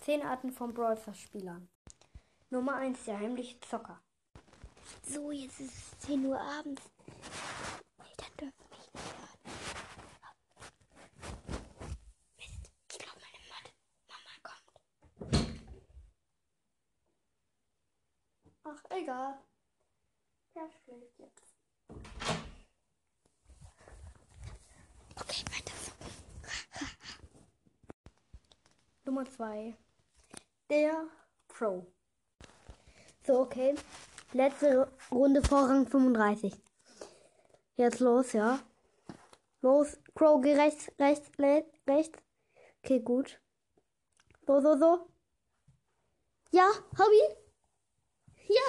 10 Arten von Brawl Spielern. Nummer 1, der heimliche Zocker. So, jetzt ist es 10 Uhr abends. Eltern dürfen mich nicht hören. Mist, ich glaube, meine Mutter, Mama kommt. Ach, egal. Der schläft jetzt. Okay, weiter. Nummer 2, der Pro. So, okay. Letzte Runde Vorrang 35. Jetzt los, ja. Los, Crow, geh rechts, rechts, rechts. Okay, gut. So, so, so. Ja, hab ihn. Ja,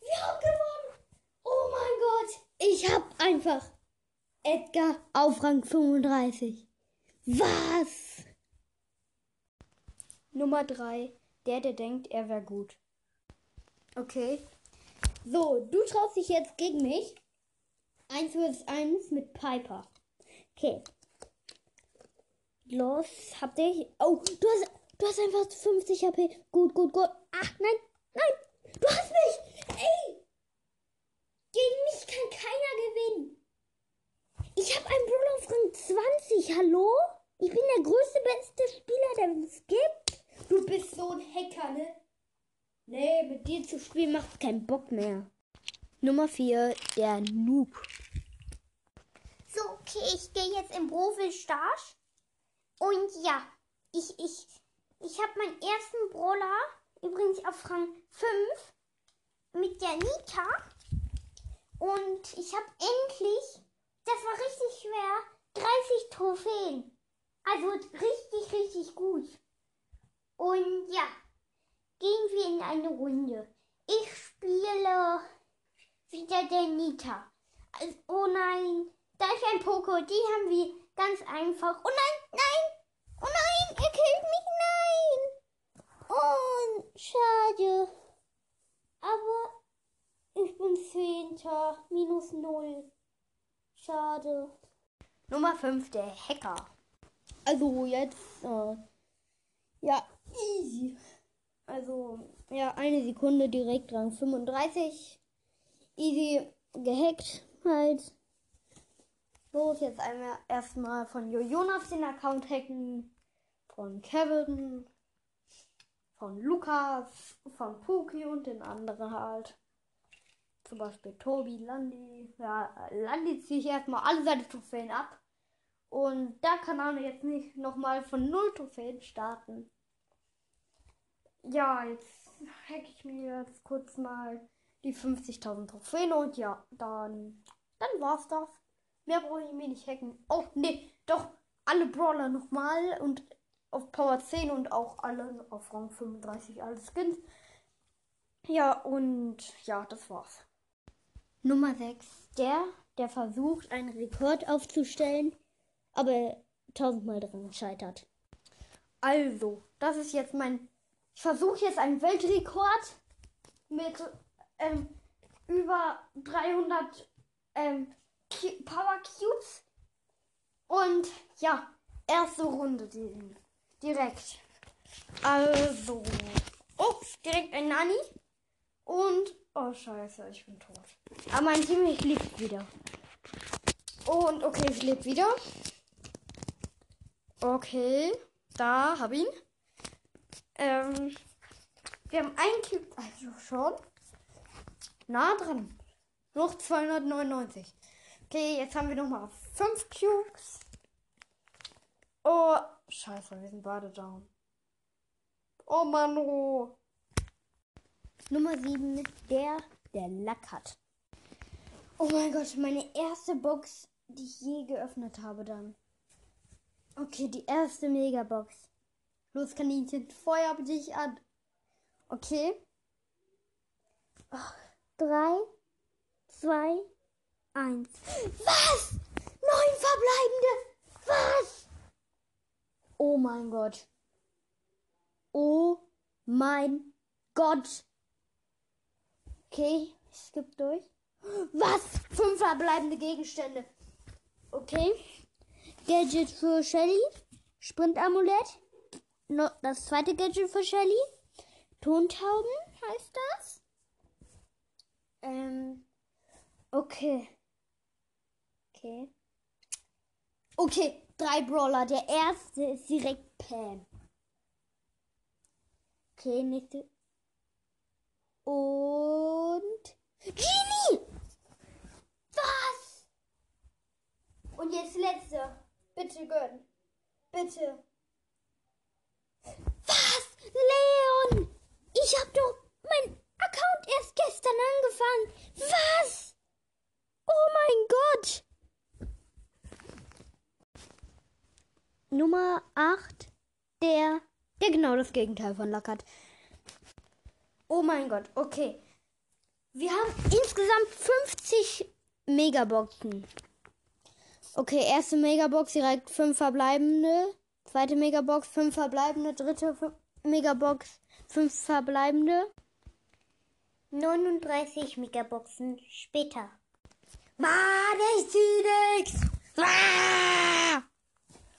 wir haben gewonnen. Oh mein Gott. Ich hab einfach Edgar auf Rang 35. Was? Nummer 3. Der, der denkt, er wäre gut. Okay. So, du traust dich jetzt gegen mich. 1 vs 1 mit Piper. Okay. Los, habt ihr. Oh, du hast, du hast einfach 50 HP. Gut, gut, gut. Ach, nein, nein. Du hast mich. Ey. Gegen mich kann keiner gewinnen. Ich habe einen Brawler auf Rang 20. Hallo? Ich bin der größte, beste Spieler, der es gibt. Du bist so ein Hacker, ne? Nee, mit dir zu spielen macht keinen Bock mehr. Nummer 4, der Noob. So, okay, ich gehe jetzt im Profistage. Und ja, ich, ich, ich habe meinen ersten Brawler, übrigens auf Rang 5, mit der Nita. Und ich habe endlich, das war richtig schwer, 30 Trophäen. Also richtig, richtig gut. Und ja, gehen wir in eine Runde. Ich spiele wieder der Nita. Also, oh nein, da ist ein Poco, die haben wir ganz einfach. Oh nein, nein, oh nein, er killt mich, nein. Oh, schade. Aber ich bin Zehnter, minus null. Schade. Nummer 5, der Hacker. Also jetzt, äh, ja, easy. Also, ja, eine Sekunde direkt Rang 35. Easy gehackt halt. Los, jetzt einmal erstmal von Jo Jonas den Account hacken. Von Kevin. Von Lukas. Von Poki und den anderen halt. Zum Beispiel Tobi, Landi. Ja, Landi ziehe ich erstmal alle seine Trophäen ab. Und da kann er jetzt nicht nochmal von null Trophäen starten. Ja, jetzt hack ich mir jetzt kurz mal die 50.000 Trophäen und ja, dann, dann war's das. Mehr brauche ich mir nicht hacken. Oh, nee, doch, alle Brawler nochmal und auf Power 10 und auch alle auf Rang 35, alle Skins. Ja, und ja, das war's. Nummer 6. Der, der versucht, einen Rekord aufzustellen, aber tausendmal dran scheitert. Also, das ist jetzt mein. Ich versuche jetzt einen Weltrekord mit ähm, über 300 ähm, Power Cubes. Und ja, erste Runde direkt. Also. Oh, direkt ein Nani. Und. Oh, scheiße, ich bin tot. Aber mein Team lebt wieder. Und okay, es lebt wieder. Okay, da hab ihn. Ähm, wir haben ein Cube, also schon. Nah dran. Noch 299. Okay, jetzt haben wir noch mal 5 Cubes. Oh, scheiße, wir sind beide down. Oh Mann, oh. Nummer 7, der, der Lack hat. Oh mein Gott, meine erste Box, die ich je geöffnet habe dann. Okay, die erste Megabox. Los, Kaninchen, feuer dich an. Okay. Drei, zwei, eins. Was? Neun verbleibende. Was? Oh mein Gott. Oh mein Gott. Okay, ich skipp durch. Was? Fünf verbleibende Gegenstände. Okay. Gadget für Shelly. Sprintamulett. Das zweite Gadget für Shelly. Tontauben heißt das. Ähm. Okay. Okay. Okay, drei Brawler. Der erste ist direkt Pam. Okay, nächste. Und. Genie! Was? Und jetzt letzte. Bitte gönn. Bitte. Was? Leon! Ich hab doch mein Account erst gestern angefangen. Was? Oh mein Gott! Nummer 8. Der, der genau das Gegenteil von Lack hat. Oh mein Gott, okay. Wir haben insgesamt 50 Megaboxen. Okay, erste Megabox direkt 5 verbleibende. Zweite Megabox 5 verbleibende. Dritte Megabox 5 verbleibende. 39 Megaboxen später. Mann, ich zieh nix. Ah!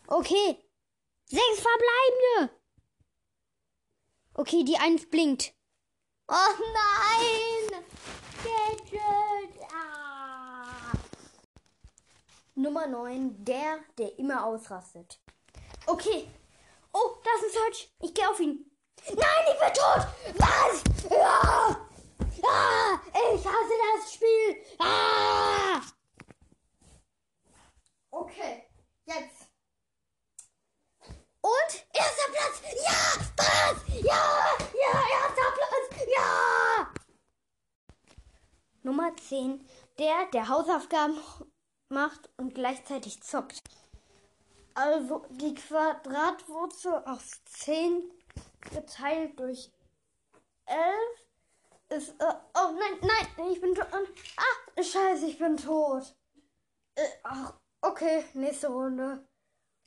Okay. Sechs verbleibende. Okay, die eins blinkt. Oh nein! Gadget! Ah. Nummer 9, der, der immer ausrastet. Okay. Ist ein Search. Ich gehe auf ihn. Nein, ich bin tot. Was? Ja. Ah, ich hasse das Spiel. Ah. Okay, jetzt. Und erster Platz. Ja, was? Ja, ja, erster Platz. Ja. Nummer 10, der, der Hausaufgaben macht und gleichzeitig zockt. Also die Quadratwurzel aus 10 geteilt durch 11 ist. Äh, oh nein, nein, ich bin tot. Ah, scheiße, ich bin tot. Äh, ach, okay, nächste Runde.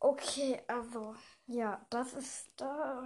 Okay, also, ja, das ist da.